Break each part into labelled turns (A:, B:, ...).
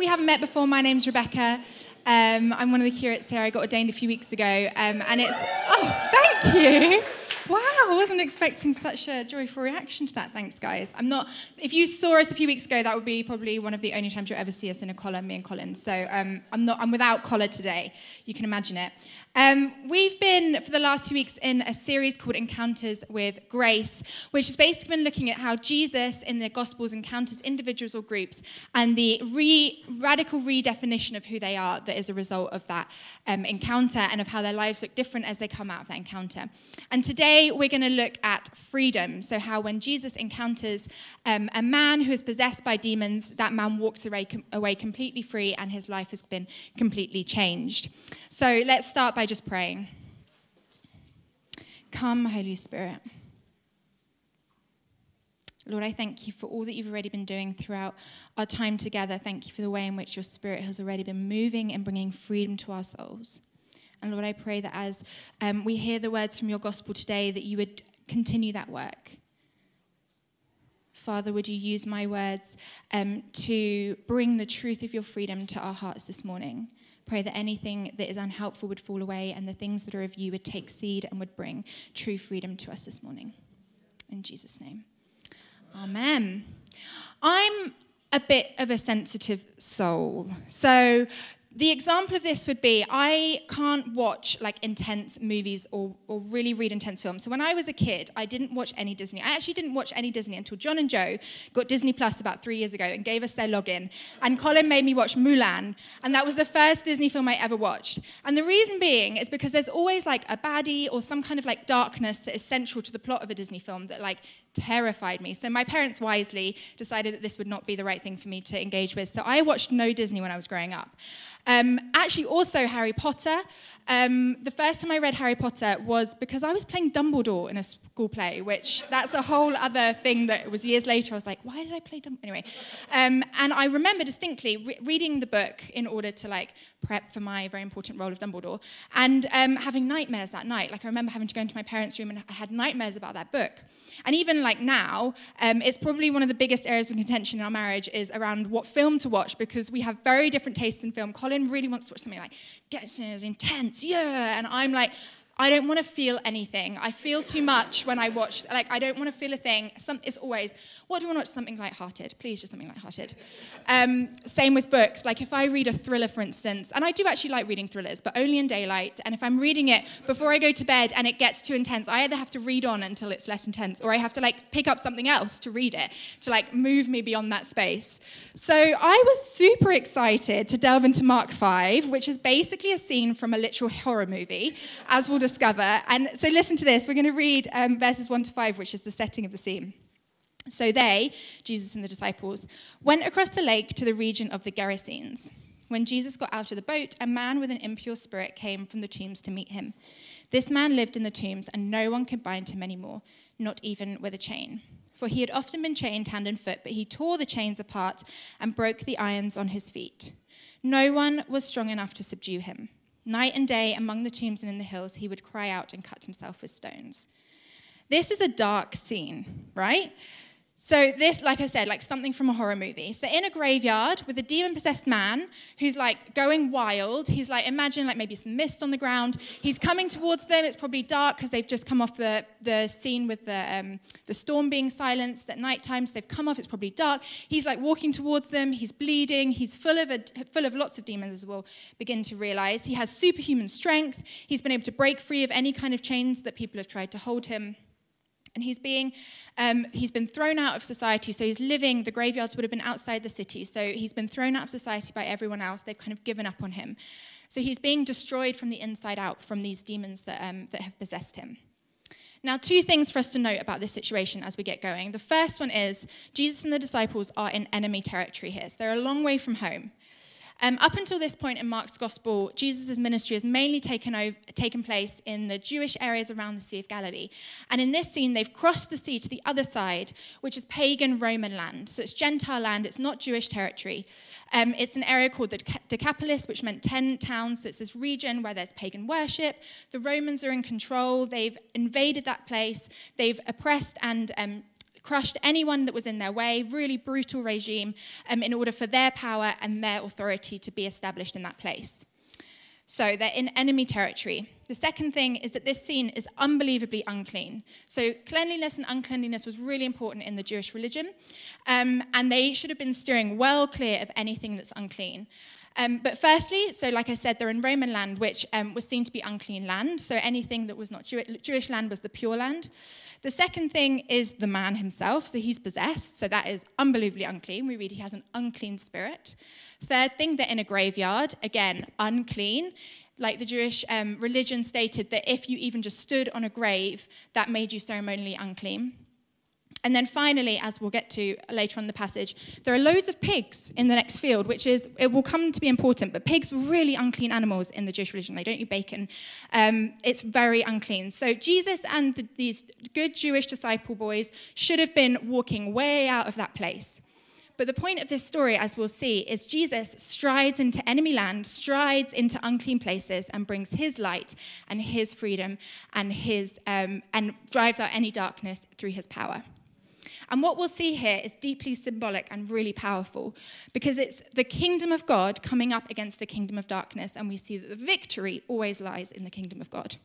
A: we haven't met before, my name's Rebecca. Um, I'm one of the curates here. I got ordained a few weeks ago, um, and it's oh, thank you. Wow, I wasn't expecting such a joyful reaction to that. Thanks, guys. I'm not. If you saw us a few weeks ago, that would be probably one of the only times you'll ever see us in a collar, me and Colin. So um, I'm not. I'm without collar today. You can imagine it. Um, we've been, for the last two weeks, in a series called Encounters with Grace, which has basically been looking at how Jesus in the Gospels encounters individuals or groups and the re- radical redefinition of who they are that is a result of that um, encounter and of how their lives look different as they come out of that encounter. And today we're going to look at freedom. So, how when Jesus encounters um, a man who is possessed by demons, that man walks away, com- away completely free and his life has been completely changed. So, let's start by just praying. Come, Holy Spirit. Lord, I thank you for all that you've already been doing throughout our time together. Thank you for the way in which your Spirit has already been moving and bringing freedom to our souls. And Lord, I pray that as um, we hear the words from your gospel today, that you would continue that work. Father, would you use my words um, to bring the truth of your freedom to our hearts this morning? Pray that anything that is unhelpful would fall away and the things that are of you would take seed and would bring true freedom to us this morning. In Jesus' name. Amen. I'm a bit of a sensitive soul. So the example of this would be I can't watch like intense movies or, or really read intense films. So when I was a kid, I didn't watch any Disney. I actually didn't watch any Disney until John and Joe got Disney Plus about three years ago and gave us their login. And Colin made me watch Mulan. And that was the first Disney film I ever watched. And the reason being is because there's always like a baddie or some kind of like darkness that is central to the plot of a Disney film that like terrified me. So my parents wisely decided that this would not be the right thing for me to engage with. So I watched no Disney when I was growing up. Um, actually, also Harry Potter. Um, the first time I read Harry Potter was because I was playing Dumbledore in a school play, which that's a whole other thing that was years later. I was like, why did I play Dumbledore? Anyway, um, and I remember distinctly re- reading the book in order to like prep for my very important role of Dumbledore and um, having nightmares that night. Like I remember having to go into my parents' room and I had nightmares about that book. And even like now, um, it's probably one of the biggest areas of contention in our marriage is around what film to watch because we have very different tastes in film. Colin really wants to watch something like Get intense, yeah, and I'm like, I don't want to feel anything. I feel too much when I watch, like, I don't want to feel a thing. Some, it's always, what do you want to watch? Something light-hearted. Please, just something light-hearted. Um, same with books. Like, if I read a thriller, for instance, and I do actually like reading thrillers, but only in daylight. And if I'm reading it before I go to bed and it gets too intense, I either have to read on until it's less intense, or I have to, like, pick up something else to read it, to, like, move me beyond that space. So I was super excited to delve into Mark 5, which is basically a scene from a literal horror movie, as we'll discover. And so listen to this. We're going to read um, verses 1 to 5, which is the setting of the scene. So they, Jesus and the disciples, went across the lake to the region of the Gerasenes. When Jesus got out of the boat, a man with an impure spirit came from the tombs to meet him. This man lived in the tombs, and no one could bind him anymore, not even with a chain. For he had often been chained hand and foot, but he tore the chains apart and broke the irons on his feet. No one was strong enough to subdue him. Night and day, among the tombs and in the hills, he would cry out and cut himself with stones. This is a dark scene, right? So this, like I said, like something from a horror movie. So in a graveyard with a demon-possessed man who's like going wild. He's like, imagine like maybe some mist on the ground. He's coming towards them. It's probably dark because they've just come off the, the scene with the, um, the storm being silenced at night time. So they've come off. It's probably dark. He's like walking towards them. He's bleeding. He's full of, a, full of lots of demons as we'll begin to realize. He has superhuman strength. He's been able to break free of any kind of chains that people have tried to hold him. And he's being, um, he's been thrown out of society. So he's living, the graveyards would have been outside the city. So he's been thrown out of society by everyone else. They've kind of given up on him. So he's being destroyed from the inside out from these demons that, um, that have possessed him. Now, two things for us to note about this situation as we get going. The first one is Jesus and the disciples are in enemy territory here. So they're a long way from home. Um, up until this point in Mark's gospel, Jesus' ministry has mainly taken, over, taken place in the Jewish areas around the Sea of Galilee. And in this scene, they've crossed the sea to the other side, which is pagan Roman land. So it's Gentile land, it's not Jewish territory. Um, it's an area called the Decapolis, which meant 10 towns. So it's this region where there's pagan worship. The Romans are in control. They've invaded that place. They've oppressed and um, crushed anyone that was in their way, really brutal regime, um, in order for their power and their authority to be established in that place. So they're in enemy territory. The second thing is that this scene is unbelievably unclean. So cleanliness and uncleanliness was really important in the Jewish religion, um, and they should have been steering well clear of anything that's unclean. Um, but firstly, so like I said, they're in Roman land, which um, was seen to be unclean land. So anything that was not Jew- Jewish land was the pure land. The second thing is the man himself. So he's possessed. So that is unbelievably unclean. We read he has an unclean spirit. Third thing, they're in a graveyard. Again, unclean. Like the Jewish um, religion stated that if you even just stood on a grave, that made you ceremonially unclean. And then finally, as we'll get to later on the passage, there are loads of pigs in the next field, which is, it will come to be important, but pigs were really unclean animals in the Jewish religion. They don't eat bacon. Um, it's very unclean. So Jesus and the, these good Jewish disciple boys should have been walking way out of that place. But the point of this story, as we'll see, is Jesus strides into enemy land, strides into unclean places, and brings his light and his freedom and, his, um, and drives out any darkness through his power. And what we'll see here is deeply symbolic and really powerful because it's the kingdom of God coming up against the kingdom of darkness, and we see that the victory always lies in the kingdom of God.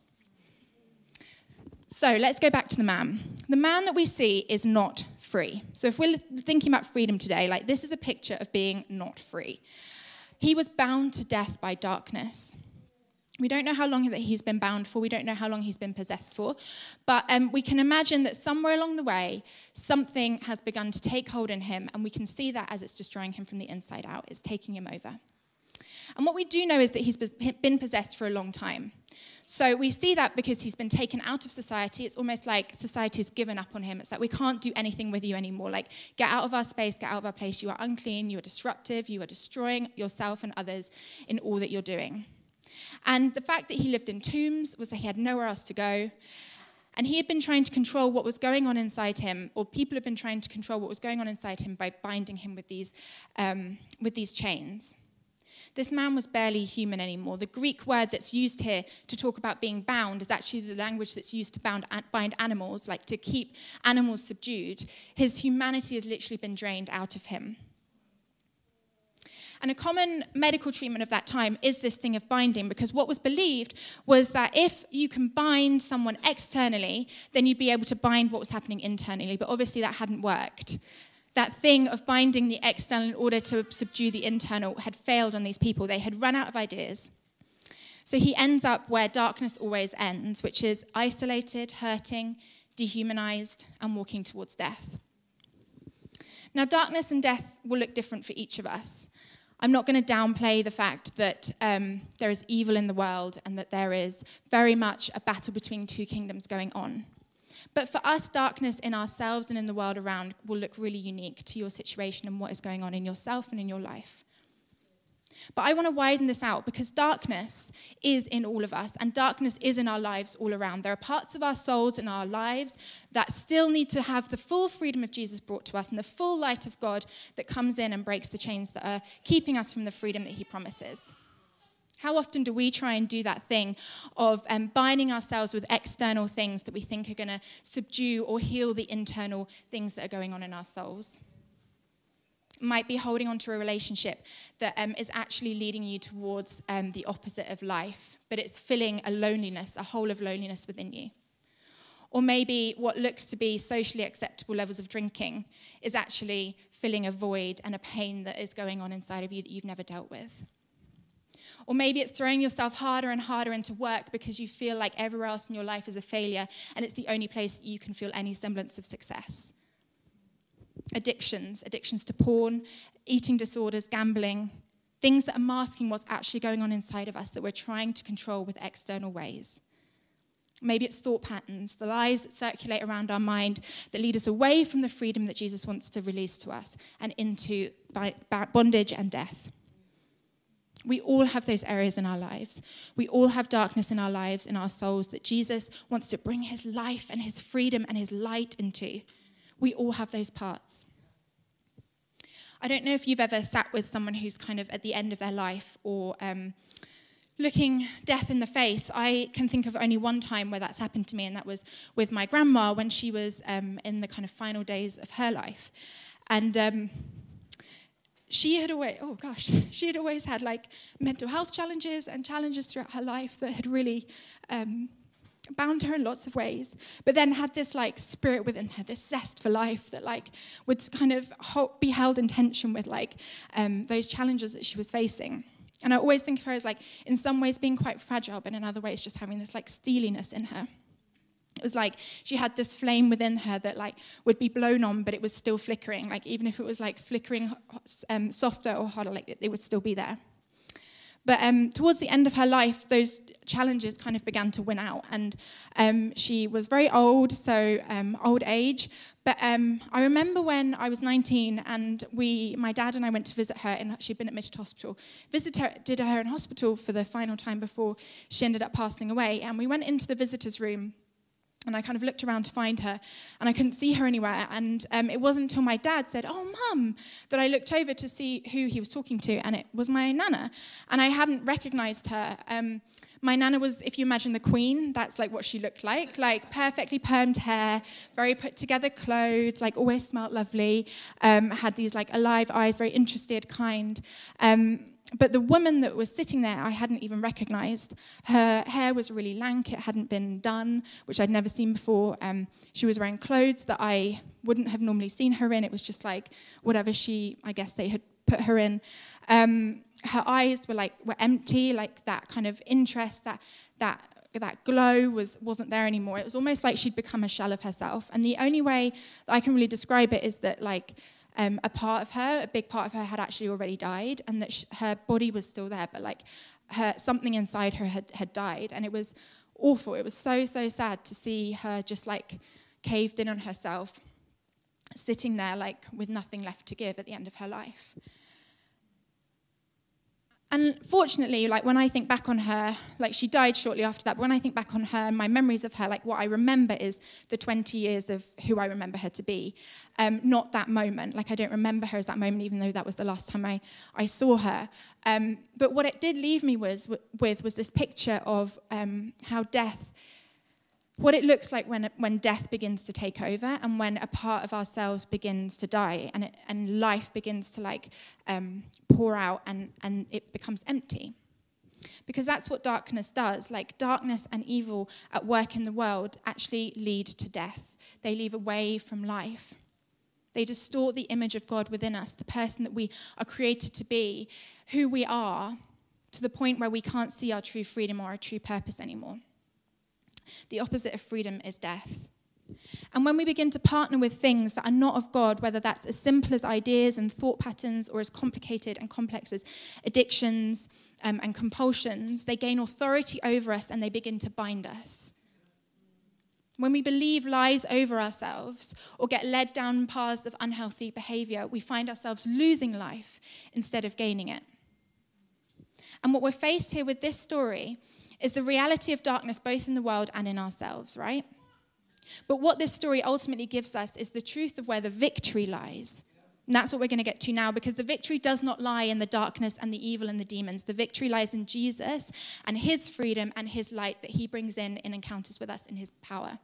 A: So let's go back to the man. The man that we see is not free. So if we're thinking about freedom today, like this is a picture of being not free. He was bound to death by darkness. We don't know how long that he's been bound for. We don't know how long he's been possessed for. But um, we can imagine that somewhere along the way, something has begun to take hold in him, and we can see that as it's destroying him from the inside out. It's taking him over. And what we do know is that he's been possessed for a long time. So we see that because he's been taken out of society. It's almost like society's given up on him. It's like we can't do anything with you anymore. Like, get out of our space, get out of our place. You are unclean, you are disruptive, you are destroying yourself and others in all that you're doing. And the fact that he lived in tombs was that he had nowhere else to go. And he had been trying to control what was going on inside him, or people had been trying to control what was going on inside him by binding him with these, um, with these chains. This man was barely human anymore. The Greek word that's used here to talk about being bound is actually the language that's used to bound, bind animals, like to keep animals subdued. His humanity has literally been drained out of him. And a common medical treatment of that time is this thing of binding, because what was believed was that if you can bind someone externally, then you'd be able to bind what was happening internally. But obviously, that hadn't worked. That thing of binding the external in order to subdue the internal had failed on these people. They had run out of ideas. So he ends up where darkness always ends, which is isolated, hurting, dehumanized, and walking towards death. Now, darkness and death will look different for each of us. I'm not going to downplay the fact that um, there is evil in the world and that there is very much a battle between two kingdoms going on. But for us, darkness in ourselves and in the world around will look really unique to your situation and what is going on in yourself and in your life. But I want to widen this out because darkness is in all of us and darkness is in our lives all around. There are parts of our souls and our lives that still need to have the full freedom of Jesus brought to us and the full light of God that comes in and breaks the chains that are keeping us from the freedom that He promises. How often do we try and do that thing of um, binding ourselves with external things that we think are going to subdue or heal the internal things that are going on in our souls? Might be holding on to a relationship that um, is actually leading you towards um, the opposite of life, but it's filling a loneliness, a hole of loneliness within you. Or maybe what looks to be socially acceptable levels of drinking is actually filling a void and a pain that is going on inside of you that you've never dealt with. Or maybe it's throwing yourself harder and harder into work because you feel like everywhere else in your life is a failure and it's the only place that you can feel any semblance of success addictions, addictions to porn, eating disorders, gambling, things that are masking what's actually going on inside of us that we're trying to control with external ways. Maybe it's thought patterns, the lies that circulate around our mind that lead us away from the freedom that Jesus wants to release to us and into bondage and death. We all have those areas in our lives. We all have darkness in our lives, in our souls, that Jesus wants to bring his life and his freedom and his light into. We all have those parts. I don't know if you've ever sat with someone who's kind of at the end of their life or um, looking death in the face, I can think of only one time where that's happened to me, and that was with my grandma when she was um, in the kind of final days of her life. And um, she had always, oh gosh, she had always had like mental health challenges and challenges throughout her life that had really um, bound her in lots of ways, but then had this like spirit within her, this zest for life that like would kind of be held in tension with like um, those challenges that she was facing. And I always think of her as like, in some ways, being quite fragile, but in other ways, just having this like steeliness in her. It was like she had this flame within her that like would be blown on, but it was still flickering. Like even if it was like flickering um, softer or harder, like it, it would still be there. But um, towards the end of her life, those challenges kind of began to win out. And um, she was very old, so um, old age. But um, I remember when I was 19 and we, my dad and I went to visit her, and she'd been admitted to hospital. Visited her in hospital for the final time before she ended up passing away. And we went into the visitor's room and I kind of looked around to find her, and I couldn't see her anywhere. And um, it wasn't until my dad said, Oh, mum, that I looked over to see who he was talking to, and it was my nana. And I hadn't recognized her. Um, my nana was, if you imagine the queen, that's like what she looked like like perfectly permed hair, very put together clothes, like always smelt lovely, um, had these like alive eyes, very interested, kind. Um, but the woman that was sitting there, I hadn't even recognized. Her hair was really lank, it hadn't been done, which I'd never seen before. Um, she was wearing clothes that I wouldn't have normally seen her in. It was just like whatever she, I guess they had put her in. Um, her eyes were like were empty, like that kind of interest, that that that glow was wasn't there anymore. It was almost like she'd become a shell of herself. And the only way that I can really describe it is that like um, a part of her, a big part of her, had actually already died, and that sh- her body was still there, but like her something inside her had, had died, and it was awful. It was so so sad to see her just like caved in on herself, sitting there like with nothing left to give at the end of her life. And fortunately, like when I think back on her, like she died shortly after that, but when I think back on her and my memories of her, like what I remember is the 20 years of who I remember her to be, um, not that moment. Like I don't remember her as that moment, even though that was the last time I, I saw her. Um, but what it did leave me was, with was this picture of um, how death what it looks like when, when death begins to take over and when a part of ourselves begins to die and, it, and life begins to like um, pour out and, and it becomes empty. Because that's what darkness does. Like darkness and evil at work in the world actually lead to death. They lead away from life. They distort the image of god within us the person that we are created to be who we are to the point where we can't see our true freedom or our true purpose anymore the opposite of freedom is death. And when we begin to partner with things that are not of God, whether that's as simple as ideas and thought patterns or as complicated and complex as addictions um, and compulsions, they gain authority over us and they begin to bind us. When we believe lies over ourselves or get led down paths of unhealthy behavior, we find ourselves losing life instead of gaining it. And what we're faced here with this story is the reality of darkness both in the world and in ourselves, right? But what this story ultimately gives us is the truth of where the victory lies. And that's what we're going to get to now because the victory does not lie in the darkness and the evil and the demons. The victory lies in Jesus and his freedom and his light that he brings in in encounters with us in his power.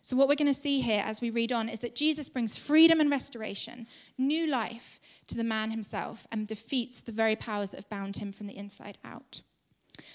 A: So, what we're going to see here as we read on is that Jesus brings freedom and restoration, new life to the man himself, and defeats the very powers that have bound him from the inside out.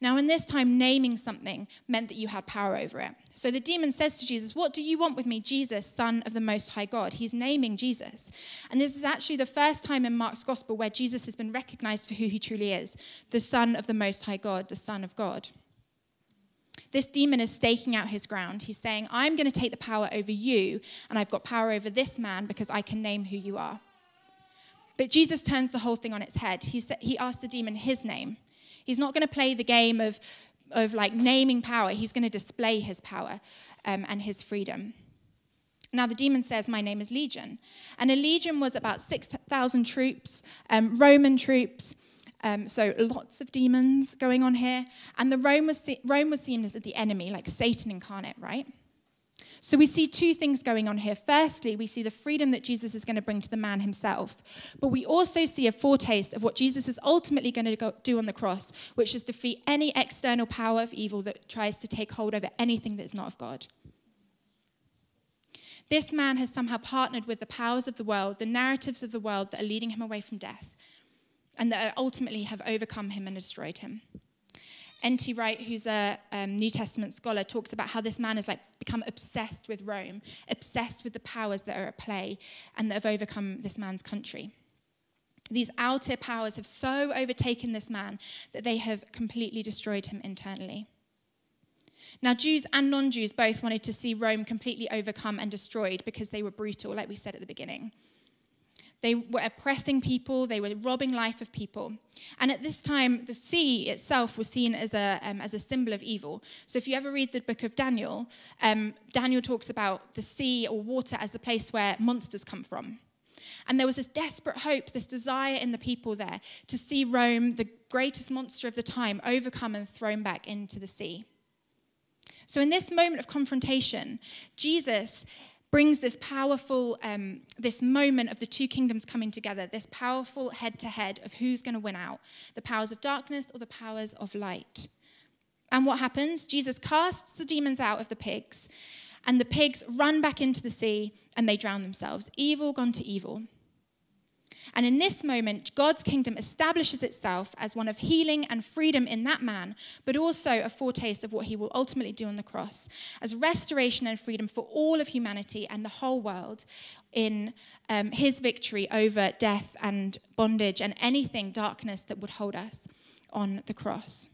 A: Now, in this time, naming something meant that you had power over it. So the demon says to Jesus, What do you want with me, Jesus, Son of the Most High God? He's naming Jesus. And this is actually the first time in Mark's Gospel where Jesus has been recognized for who he truly is the Son of the Most High God, the Son of God. This demon is staking out his ground. He's saying, I'm going to take the power over you, and I've got power over this man because I can name who you are. But Jesus turns the whole thing on its head. He, he asks the demon his name. He's not going to play the game of, of like naming power, he's going to display his power um, and his freedom. Now, the demon says, My name is Legion. And a legion was about 6,000 troops, um, Roman troops. Um, so lots of demons going on here. And the Rome was, Rome was seen as the enemy, like Satan incarnate, right? So we see two things going on here. Firstly, we see the freedom that Jesus is going to bring to the man himself. But we also see a foretaste of what Jesus is ultimately going to go, do on the cross, which is defeat any external power of evil that tries to take hold over anything that is not of God. This man has somehow partnered with the powers of the world, the narratives of the world that are leading him away from death, and that ultimately have overcome him and destroyed him. N.T. Wright, who's a um, New Testament scholar, talks about how this man has like become obsessed with Rome, obsessed with the powers that are at play and that have overcome this man's country. These outer powers have so overtaken this man that they have completely destroyed him internally. Now, Jews and non Jews both wanted to see Rome completely overcome and destroyed because they were brutal, like we said at the beginning. They were oppressing people, they were robbing life of people. And at this time, the sea itself was seen as a, um, as a symbol of evil. So if you ever read the book of Daniel, um, Daniel talks about the sea or water as the place where monsters come from. And there was this desperate hope, this desire in the people there to see Rome, the greatest monster of the time, overcome and thrown back into the sea. So, in this moment of confrontation, Jesus brings this powerful, um, this moment of the two kingdoms coming together, this powerful head to head of who's going to win out the powers of darkness or the powers of light. And what happens? Jesus casts the demons out of the pigs, and the pigs run back into the sea and they drown themselves. Evil gone to evil. And in this moment, God's kingdom establishes itself as one of healing and freedom in that man, but also a foretaste of what he will ultimately do on the cross as restoration and freedom for all of humanity and the whole world in um, his victory over death and bondage and anything darkness that would hold us on the cross.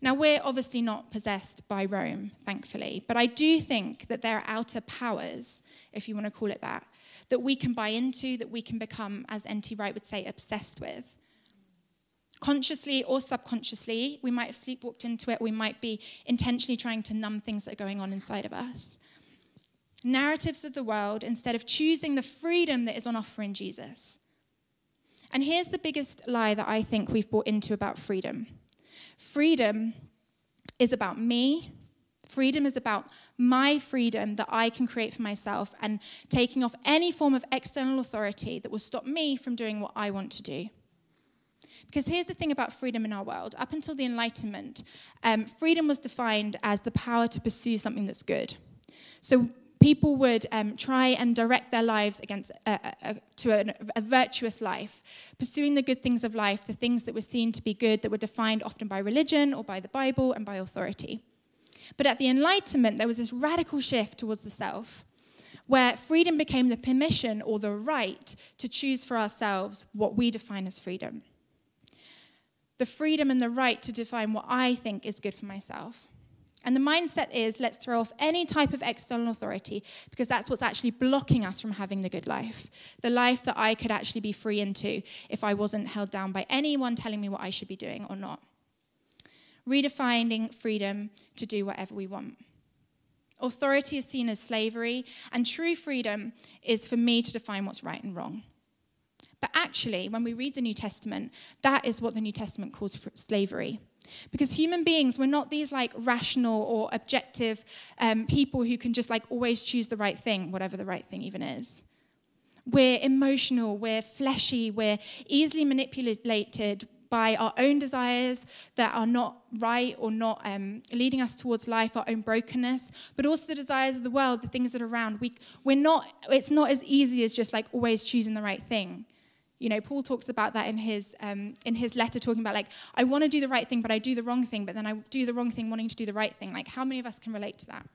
A: Now, we're obviously not possessed by Rome, thankfully, but I do think that there are outer powers, if you want to call it that, that we can buy into, that we can become, as N.T. Wright would say, obsessed with. Consciously or subconsciously, we might have sleepwalked into it, we might be intentionally trying to numb things that are going on inside of us. Narratives of the world instead of choosing the freedom that is on offer in Jesus. And here's the biggest lie that I think we've bought into about freedom freedom is about me, freedom is about my freedom that I can create for myself and taking off any form of external authority that will stop me from doing what I want to do. Because here's the thing about freedom in our world. Up until the Enlightenment, um, freedom was defined as the power to pursue something that's good. So people would um, try and direct their lives against uh, uh, uh to a, a, virtuous life, pursuing the good things of life, the things that were seen to be good, that were defined often by religion or by the Bible and by authority. But at the Enlightenment, there was this radical shift towards the self, where freedom became the permission or the right to choose for ourselves what we define as freedom. The freedom and the right to define what I think is good for myself. And the mindset is let's throw off any type of external authority because that's what's actually blocking us from having the good life. The life that I could actually be free into if I wasn't held down by anyone telling me what I should be doing or not redefining freedom to do whatever we want. Authority is seen as slavery, and true freedom is for me to define what's right and wrong. But actually, when we read the New Testament, that is what the New Testament calls slavery. Because human beings, we're not these like rational or objective um, people who can just like always choose the right thing, whatever the right thing even is. We're emotional, we're fleshy, we're easily manipulated, by our own desires that are not right or not um, leading us towards life, our own brokenness, but also the desires of the world, the things that are around. We, we're not, it's not as easy as just like always choosing the right thing. You know, Paul talks about that in his, um, in his letter, talking about like, I want to do the right thing, but I do the wrong thing, but then I do the wrong thing wanting to do the right thing. Like, how many of us can relate to that?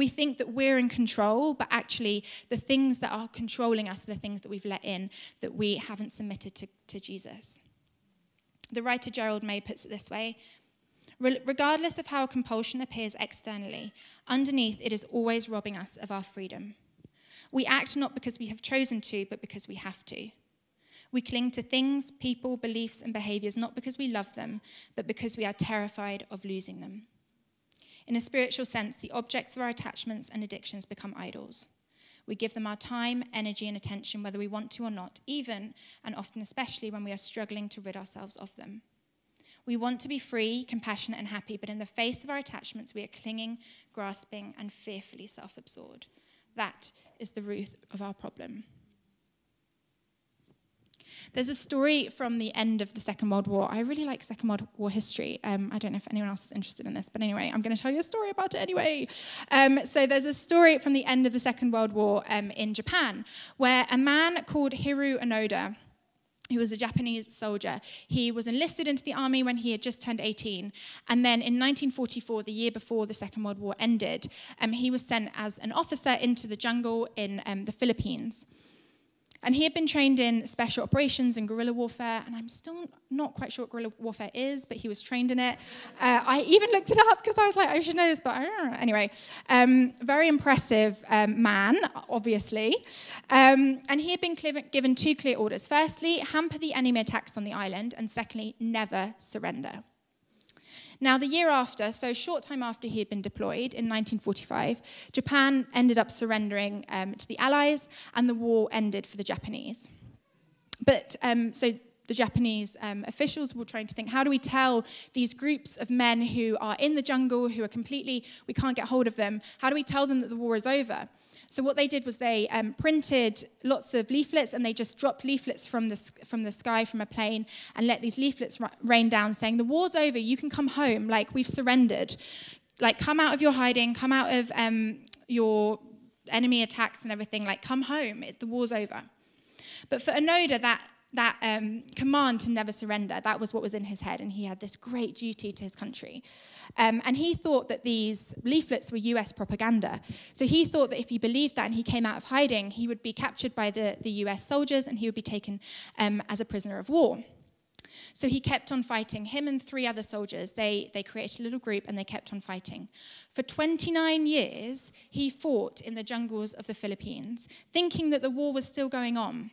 A: We think that we're in control, but actually, the things that are controlling us are the things that we've let in, that we haven't submitted to, to Jesus. The writer Gerald May puts it this way Regardless of how compulsion appears externally, underneath it is always robbing us of our freedom. We act not because we have chosen to, but because we have to. We cling to things, people, beliefs, and behaviors not because we love them, but because we are terrified of losing them. In a spiritual sense, the objects of our attachments and addictions become idols. We give them our time, energy, and attention, whether we want to or not, even and often especially when we are struggling to rid ourselves of them. We want to be free, compassionate, and happy, but in the face of our attachments, we are clinging, grasping, and fearfully self absorbed. That is the root of our problem. There's a story from the end of the Second World War. I really like Second World War history. Um, I don't know if anyone else is interested in this, but anyway, I'm going to tell you a story about it anyway. Um, so there's a story from the end of the Second World War um, in Japan where a man called Hiroo Onoda who was a Japanese soldier. He was enlisted into the army when he had just turned 18. And then in 1944, the year before the Second World War ended, um, he was sent as an officer into the jungle in um, the Philippines. And he had been trained in special operations and guerrilla warfare, and I'm still not quite sure what guerrilla warfare is, but he was trained in it. Uh, I even looked it up because I was like, I should know this, but I don't know. Anyway, um, very impressive um, man, obviously. Um, and he had been given two clear orders. Firstly, hamper the enemy attacks on the island, and secondly, never surrender. Now, the year after, so short time after he had been deployed in 1945, Japan ended up surrendering um, to the Allies and the war ended for the Japanese. But um, so the Japanese um, officials were trying to think how do we tell these groups of men who are in the jungle, who are completely, we can't get hold of them, how do we tell them that the war is over? So what they did was they um, printed lots of leaflets and they just dropped leaflets from the, from the sky, from a plane, and let these leaflets rain down saying, the war's over, you can come home, like we've surrendered. Like come out of your hiding, come out of um, your enemy attacks and everything, like come home, it, the war's over. But for Onoda, that that um, command to never surrender, that was what was in his head, and he had this great duty to his country. Um, and he thought that these leaflets were US propaganda. So he thought that if he believed that and he came out of hiding, he would be captured by the, the US soldiers and he would be taken um, as a prisoner of war. So he kept on fighting. Him and three other soldiers, they, they created a little group and they kept on fighting. For 29 years, he fought in the jungles of the Philippines, thinking that the war was still going on.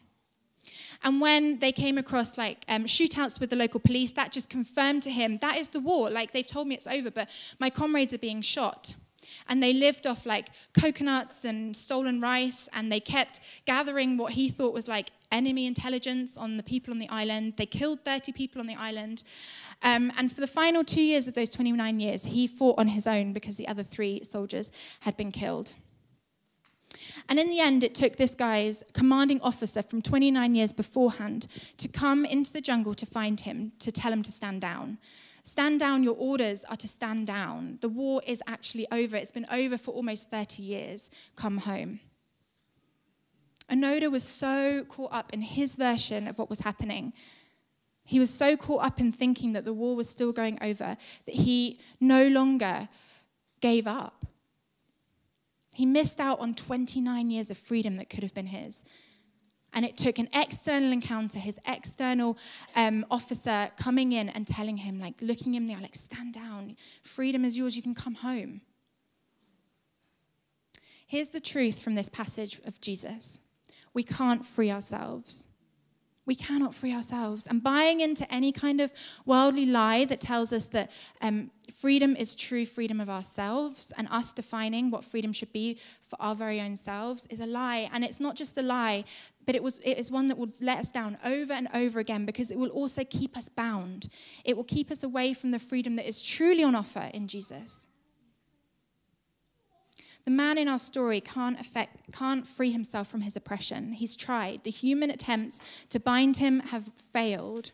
A: And when they came across like um, shootouts with the local police, that just confirmed to him that is the war. Like they've told me it's over, but my comrades are being shot. And they lived off like coconuts and stolen rice, and they kept gathering what he thought was like enemy intelligence on the people on the island. They killed 30 people on the island. Um, and for the final two years of those 29 years, he fought on his own because the other three soldiers had been killed. And in the end, it took this guy's commanding officer from 29 years beforehand to come into the jungle to find him, to tell him to stand down. Stand down, your orders are to stand down. The war is actually over. It's been over for almost 30 years. Come home. Onoda was so caught up in his version of what was happening. He was so caught up in thinking that the war was still going over that he no longer gave up. He missed out on 29 years of freedom that could have been his. And it took an external encounter, his external um, officer coming in and telling him, like looking him there, like, stand down. Freedom is yours. You can come home. Here's the truth from this passage of Jesus we can't free ourselves. We cannot free ourselves. And buying into any kind of worldly lie that tells us that um, freedom is true freedom of ourselves and us defining what freedom should be for our very own selves is a lie. And it's not just a lie, but it, was, it is one that will let us down over and over again because it will also keep us bound. It will keep us away from the freedom that is truly on offer in Jesus. The man in our story can't, affect, can't free himself from his oppression. He's tried. The human attempts to bind him have failed.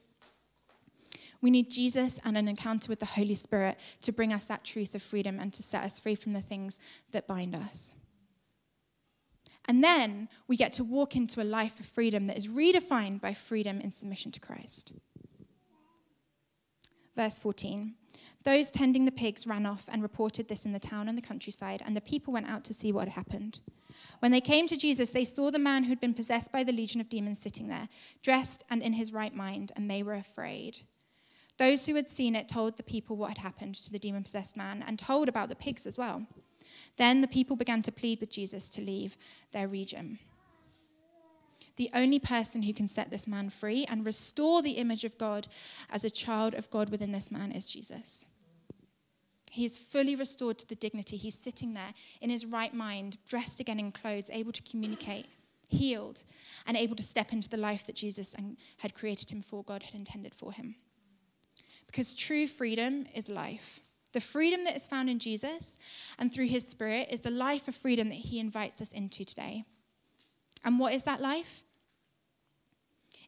A: We need Jesus and an encounter with the Holy Spirit to bring us that truth of freedom and to set us free from the things that bind us. And then we get to walk into a life of freedom that is redefined by freedom in submission to Christ. Verse 14 those tending the pigs ran off and reported this in the town and the countryside, and the people went out to see what had happened. When they came to Jesus, they saw the man who had been possessed by the legion of demons sitting there, dressed and in his right mind, and they were afraid. Those who had seen it told the people what had happened to the demon possessed man and told about the pigs as well. Then the people began to plead with Jesus to leave their region. The only person who can set this man free and restore the image of God as a child of God within this man is Jesus. He is fully restored to the dignity. He's sitting there in his right mind, dressed again in clothes, able to communicate, healed, and able to step into the life that Jesus had created him for, God had intended for him. Because true freedom is life. The freedom that is found in Jesus and through his spirit is the life of freedom that he invites us into today. And what is that life?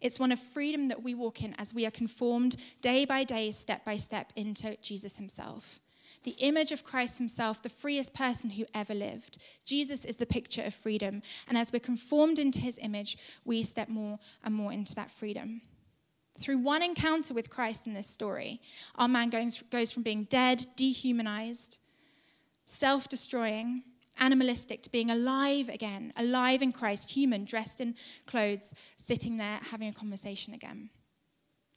A: It's one of freedom that we walk in as we are conformed day by day, step by step into Jesus himself. The image of Christ himself, the freest person who ever lived. Jesus is the picture of freedom. And as we're conformed into his image, we step more and more into that freedom. Through one encounter with Christ in this story, our man goes, from being dead, dehumanized, self destroying, animalistic, to being alive again, alive in Christ, human, dressed in clothes, sitting there having a conversation again.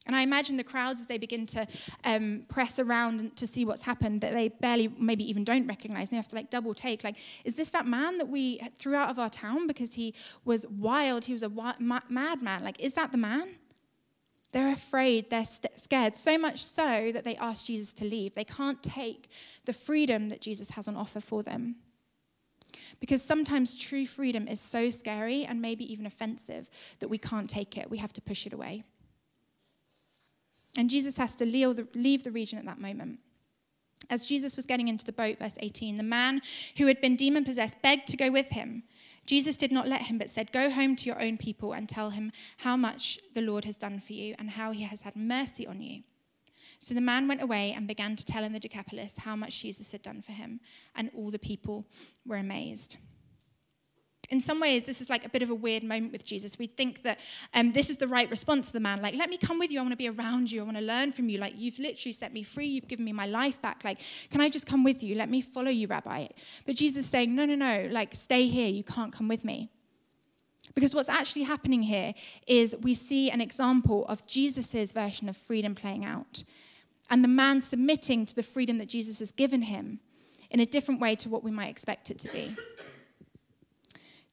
A: And I imagine the crowds as they begin to um, press around to see what's happened that they barely, maybe even don't recognize. And they have to like double take, like, is this that man that we threw out of our town because he was wild? He was a wild, madman. Like, is that the man? They're afraid, they're st- scared, so much so that they ask Jesus to leave. They can't take the freedom that Jesus has on offer for them. Because sometimes true freedom is so scary and maybe even offensive that we can't take it. We have to push it away. And Jesus has to leave the region at that moment. As Jesus was getting into the boat, verse 18, the man who had been demon possessed begged to go with him. Jesus did not let him, but said, Go home to your own people and tell him how much the Lord has done for you and how he has had mercy on you. So the man went away and began to tell in the Decapolis how much Jesus had done for him, and all the people were amazed in some ways, this is like a bit of a weird moment with Jesus. We think that um, this is the right response to the man. Like, let me come with you. I want to be around you. I want to learn from you. Like, you've literally set me free. You've given me my life back. Like, can I just come with you? Let me follow you, Rabbi. But Jesus is saying, no, no, no. Like, stay here. You can't come with me. Because what's actually happening here is we see an example of Jesus' version of freedom playing out. And the man submitting to the freedom that Jesus has given him in a different way to what we might expect it to be.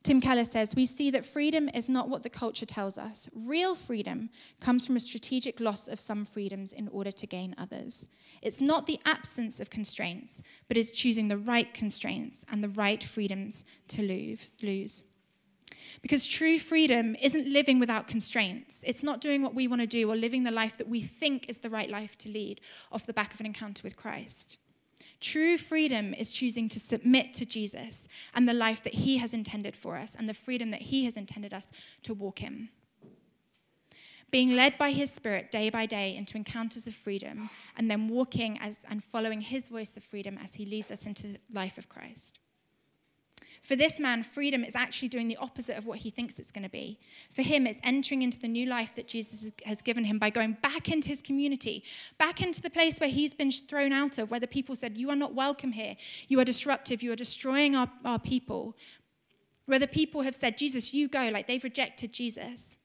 A: Tim Keller says, We see that freedom is not what the culture tells us. Real freedom comes from a strategic loss of some freedoms in order to gain others. It's not the absence of constraints, but it's choosing the right constraints and the right freedoms to lose. Because true freedom isn't living without constraints. It's not doing what we want to do or living the life that we think is the right life to lead off the back of an encounter with Christ. True freedom is choosing to submit to Jesus and the life that he has intended for us and the freedom that he has intended us to walk in. Being led by his spirit day by day into encounters of freedom and then walking as, and following his voice of freedom as he leads us into the life of Christ. For this man, freedom is actually doing the opposite of what he thinks it's going to be. For him, it's entering into the new life that Jesus has given him by going back into his community, back into the place where he's been thrown out of, where the people said, You are not welcome here. You are disruptive. You are destroying our, our people. Where the people have said, Jesus, you go, like they've rejected Jesus.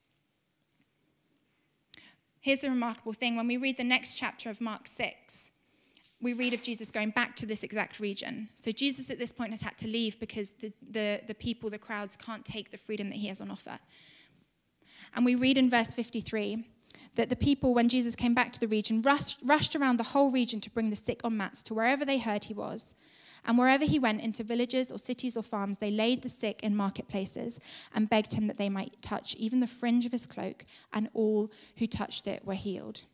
A: Here's the remarkable thing when we read the next chapter of Mark 6, we read of Jesus going back to this exact region. So Jesus at this point has had to leave because the, the, the people, the crowds, can't take the freedom that he has on offer. And we read in verse 53 that the people, when Jesus came back to the region, rushed, rushed around the whole region to bring the sick on mats to wherever they heard he was. And wherever he went, into villages or cities or farms, they laid the sick in marketplaces and begged him that they might touch even the fringe of his cloak, and all who touched it were healed.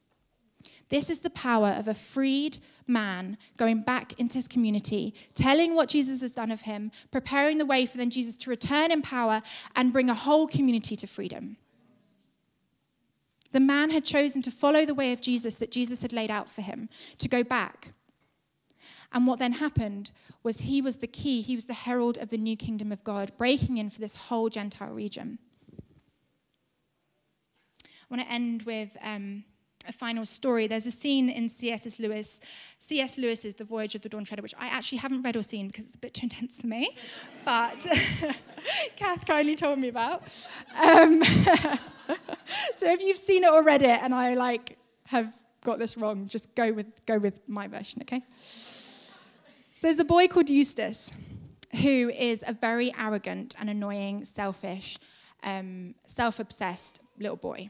A: This is the power of a freed man going back into his community, telling what Jesus has done of him, preparing the way for then Jesus to return in power and bring a whole community to freedom. The man had chosen to follow the way of Jesus that Jesus had laid out for him, to go back. And what then happened was he was the key, he was the herald of the new kingdom of God, breaking in for this whole Gentile region. I want to end with um, a final story. There's a scene in C.S. Lewis, C.S. Lewis's The Voyage of the Dawn Treader, which I actually haven't read or seen because it's a bit too intense for me, but Kath kindly told me about. Um, so if you've seen it or read it, and I like have got this wrong. Just go with, go with my version, okay? So there's a boy called Eustace who is a very arrogant and annoying, selfish, um, self obsessed little boy.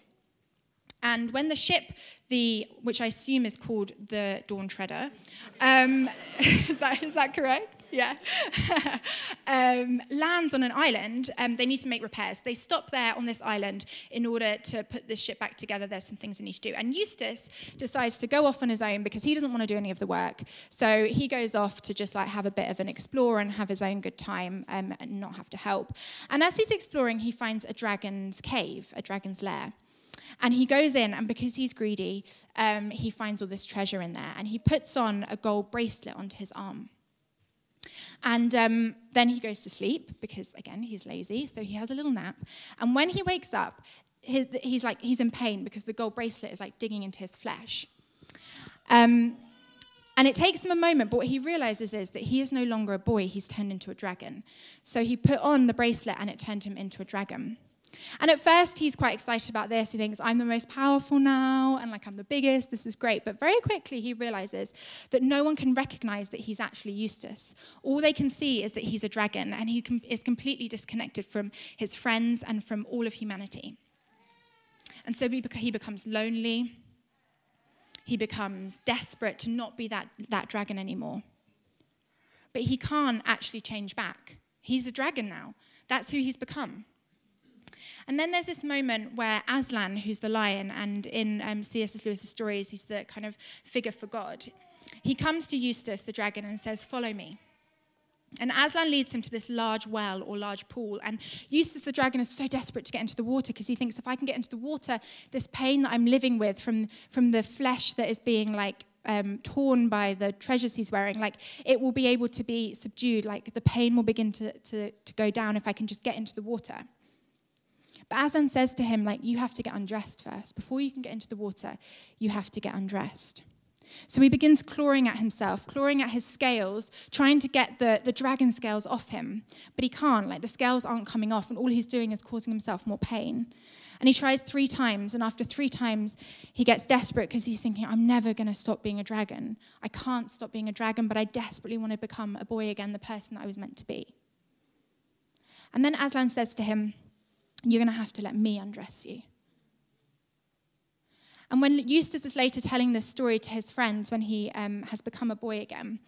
A: And when the ship, the which I assume is called the Dawn Treader, um, is, that, is that correct? yeah, um, lands on an island, um, they need to make repairs. They stop there on this island in order to put this ship back together. There's some things they need to do. And Eustace decides to go off on his own because he doesn't want to do any of the work. So he goes off to just like have a bit of an explore and have his own good time um, and not have to help. And as he's exploring, he finds a dragon's cave, a dragon's lair. And he goes in, and because he's greedy, um, he finds all this treasure in there. And he puts on a gold bracelet onto his arm. And um, then he goes to sleep because, again, he's lazy. So he has a little nap. And when he wakes up, he's like, he's in pain because the gold bracelet is like digging into his flesh. Um, and it takes him a moment, but what he realizes is that he is no longer a boy, he's turned into a dragon. So he put on the bracelet and it turned him into a dragon. And at first, he's quite excited about this. He thinks, I'm the most powerful now, and like I'm the biggest, this is great. But very quickly, he realizes that no one can recognize that he's actually Eustace. All they can see is that he's a dragon, and he is completely disconnected from his friends and from all of humanity. And so he becomes lonely. He becomes desperate to not be that, that dragon anymore. But he can't actually change back. He's a dragon now. That's who he's become. And then there's this moment where Aslan, who's the lion, and in um, C.S. Lewis's stories, he's the kind of figure for God. He comes to Eustace, the dragon, and says, Follow me. And Aslan leads him to this large well or large pool. And Eustace the dragon is so desperate to get into the water because he thinks if I can get into the water, this pain that I'm living with from, from the flesh that is being like um, torn by the treasures he's wearing, like it will be able to be subdued. Like the pain will begin to, to, to go down if I can just get into the water. But Aslan says to him, like, you have to get undressed first. Before you can get into the water, you have to get undressed. So he begins clawing at himself, clawing at his scales, trying to get the, the dragon scales off him. But he can't, like, the scales aren't coming off, and all he's doing is causing himself more pain. And he tries three times, and after three times, he gets desperate because he's thinking, I'm never going to stop being a dragon. I can't stop being a dragon, but I desperately want to become a boy again, the person that I was meant to be. And then Aslan says to him, you're going to have to let me undress you. And when Eustace is later telling this story to his friends when he um, has become a boy again,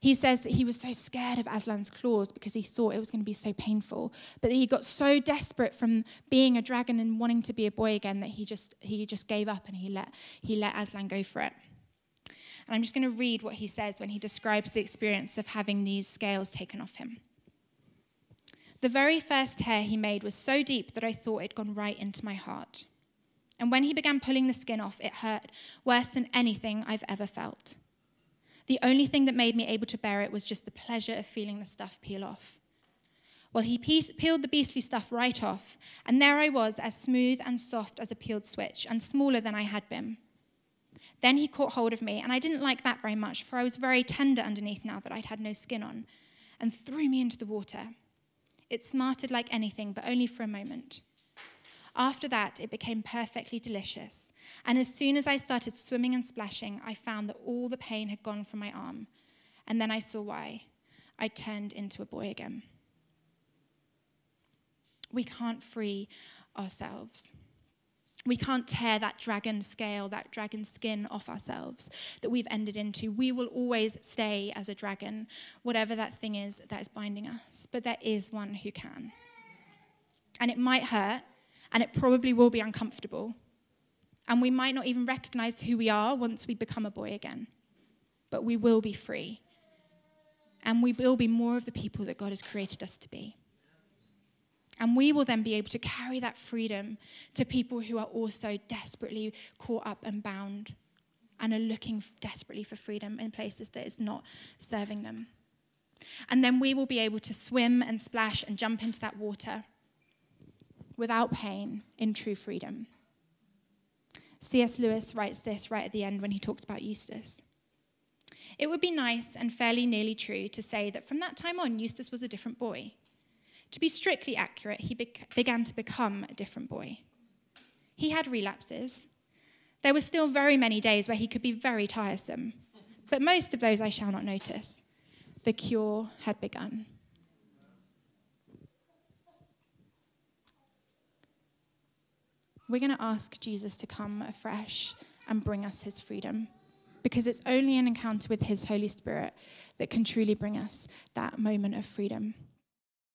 A: he says that he was so scared of Aslan's claws because he thought it was going to be so painful. But he got so desperate from being a dragon and wanting to be a boy again that he just, he just gave up and he let, he let Aslan go for it. And I'm just going to read what he says when he describes the experience of having these scales taken off him. The very first tear he made was so deep that I thought it'd gone right into my heart. And when he began pulling the skin off, it hurt worse than anything I've ever felt. The only thing that made me able to bear it was just the pleasure of feeling the stuff peel off. Well, he peeled the beastly stuff right off, and there I was, as smooth and soft as a peeled switch, and smaller than I had been. Then he caught hold of me, and I didn't like that very much, for I was very tender underneath now that I'd had no skin on, and threw me into the water. It smarted like anything, but only for a moment. After that, it became perfectly delicious. And as soon as I started swimming and splashing, I found that all the pain had gone from my arm. And then I saw why. I turned into a boy again. We can't free ourselves. We can't tear that dragon scale, that dragon skin off ourselves that we've ended into. We will always stay as a dragon, whatever that thing is that is binding us. But there is one who can. And it might hurt, and it probably will be uncomfortable. And we might not even recognize who we are once we become a boy again. But we will be free. And we will be more of the people that God has created us to be. And we will then be able to carry that freedom to people who are also desperately caught up and bound and are looking desperately for freedom in places that is not serving them. And then we will be able to swim and splash and jump into that water without pain in true freedom. C.S. Lewis writes this right at the end when he talks about Eustace. It would be nice and fairly nearly true to say that from that time on, Eustace was a different boy. To be strictly accurate, he be- began to become a different boy. He had relapses. There were still very many days where he could be very tiresome, but most of those I shall not notice. The cure had begun. We're going to ask Jesus to come afresh and bring us his freedom because it's only an encounter with his Holy Spirit that can truly bring us that moment of freedom.